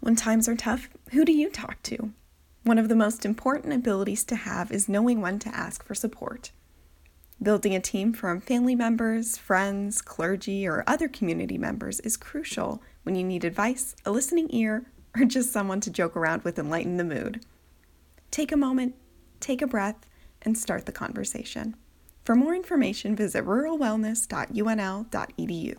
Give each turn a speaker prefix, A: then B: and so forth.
A: When times are tough, who do you talk to? One of the most important abilities to have is knowing when to ask for support. Building a team from family members, friends, clergy, or other community members is crucial when you need advice, a listening ear, or just someone to joke around with and lighten the mood. Take a moment, take a breath, and start the conversation. For more information, visit ruralwellness.unl.edu.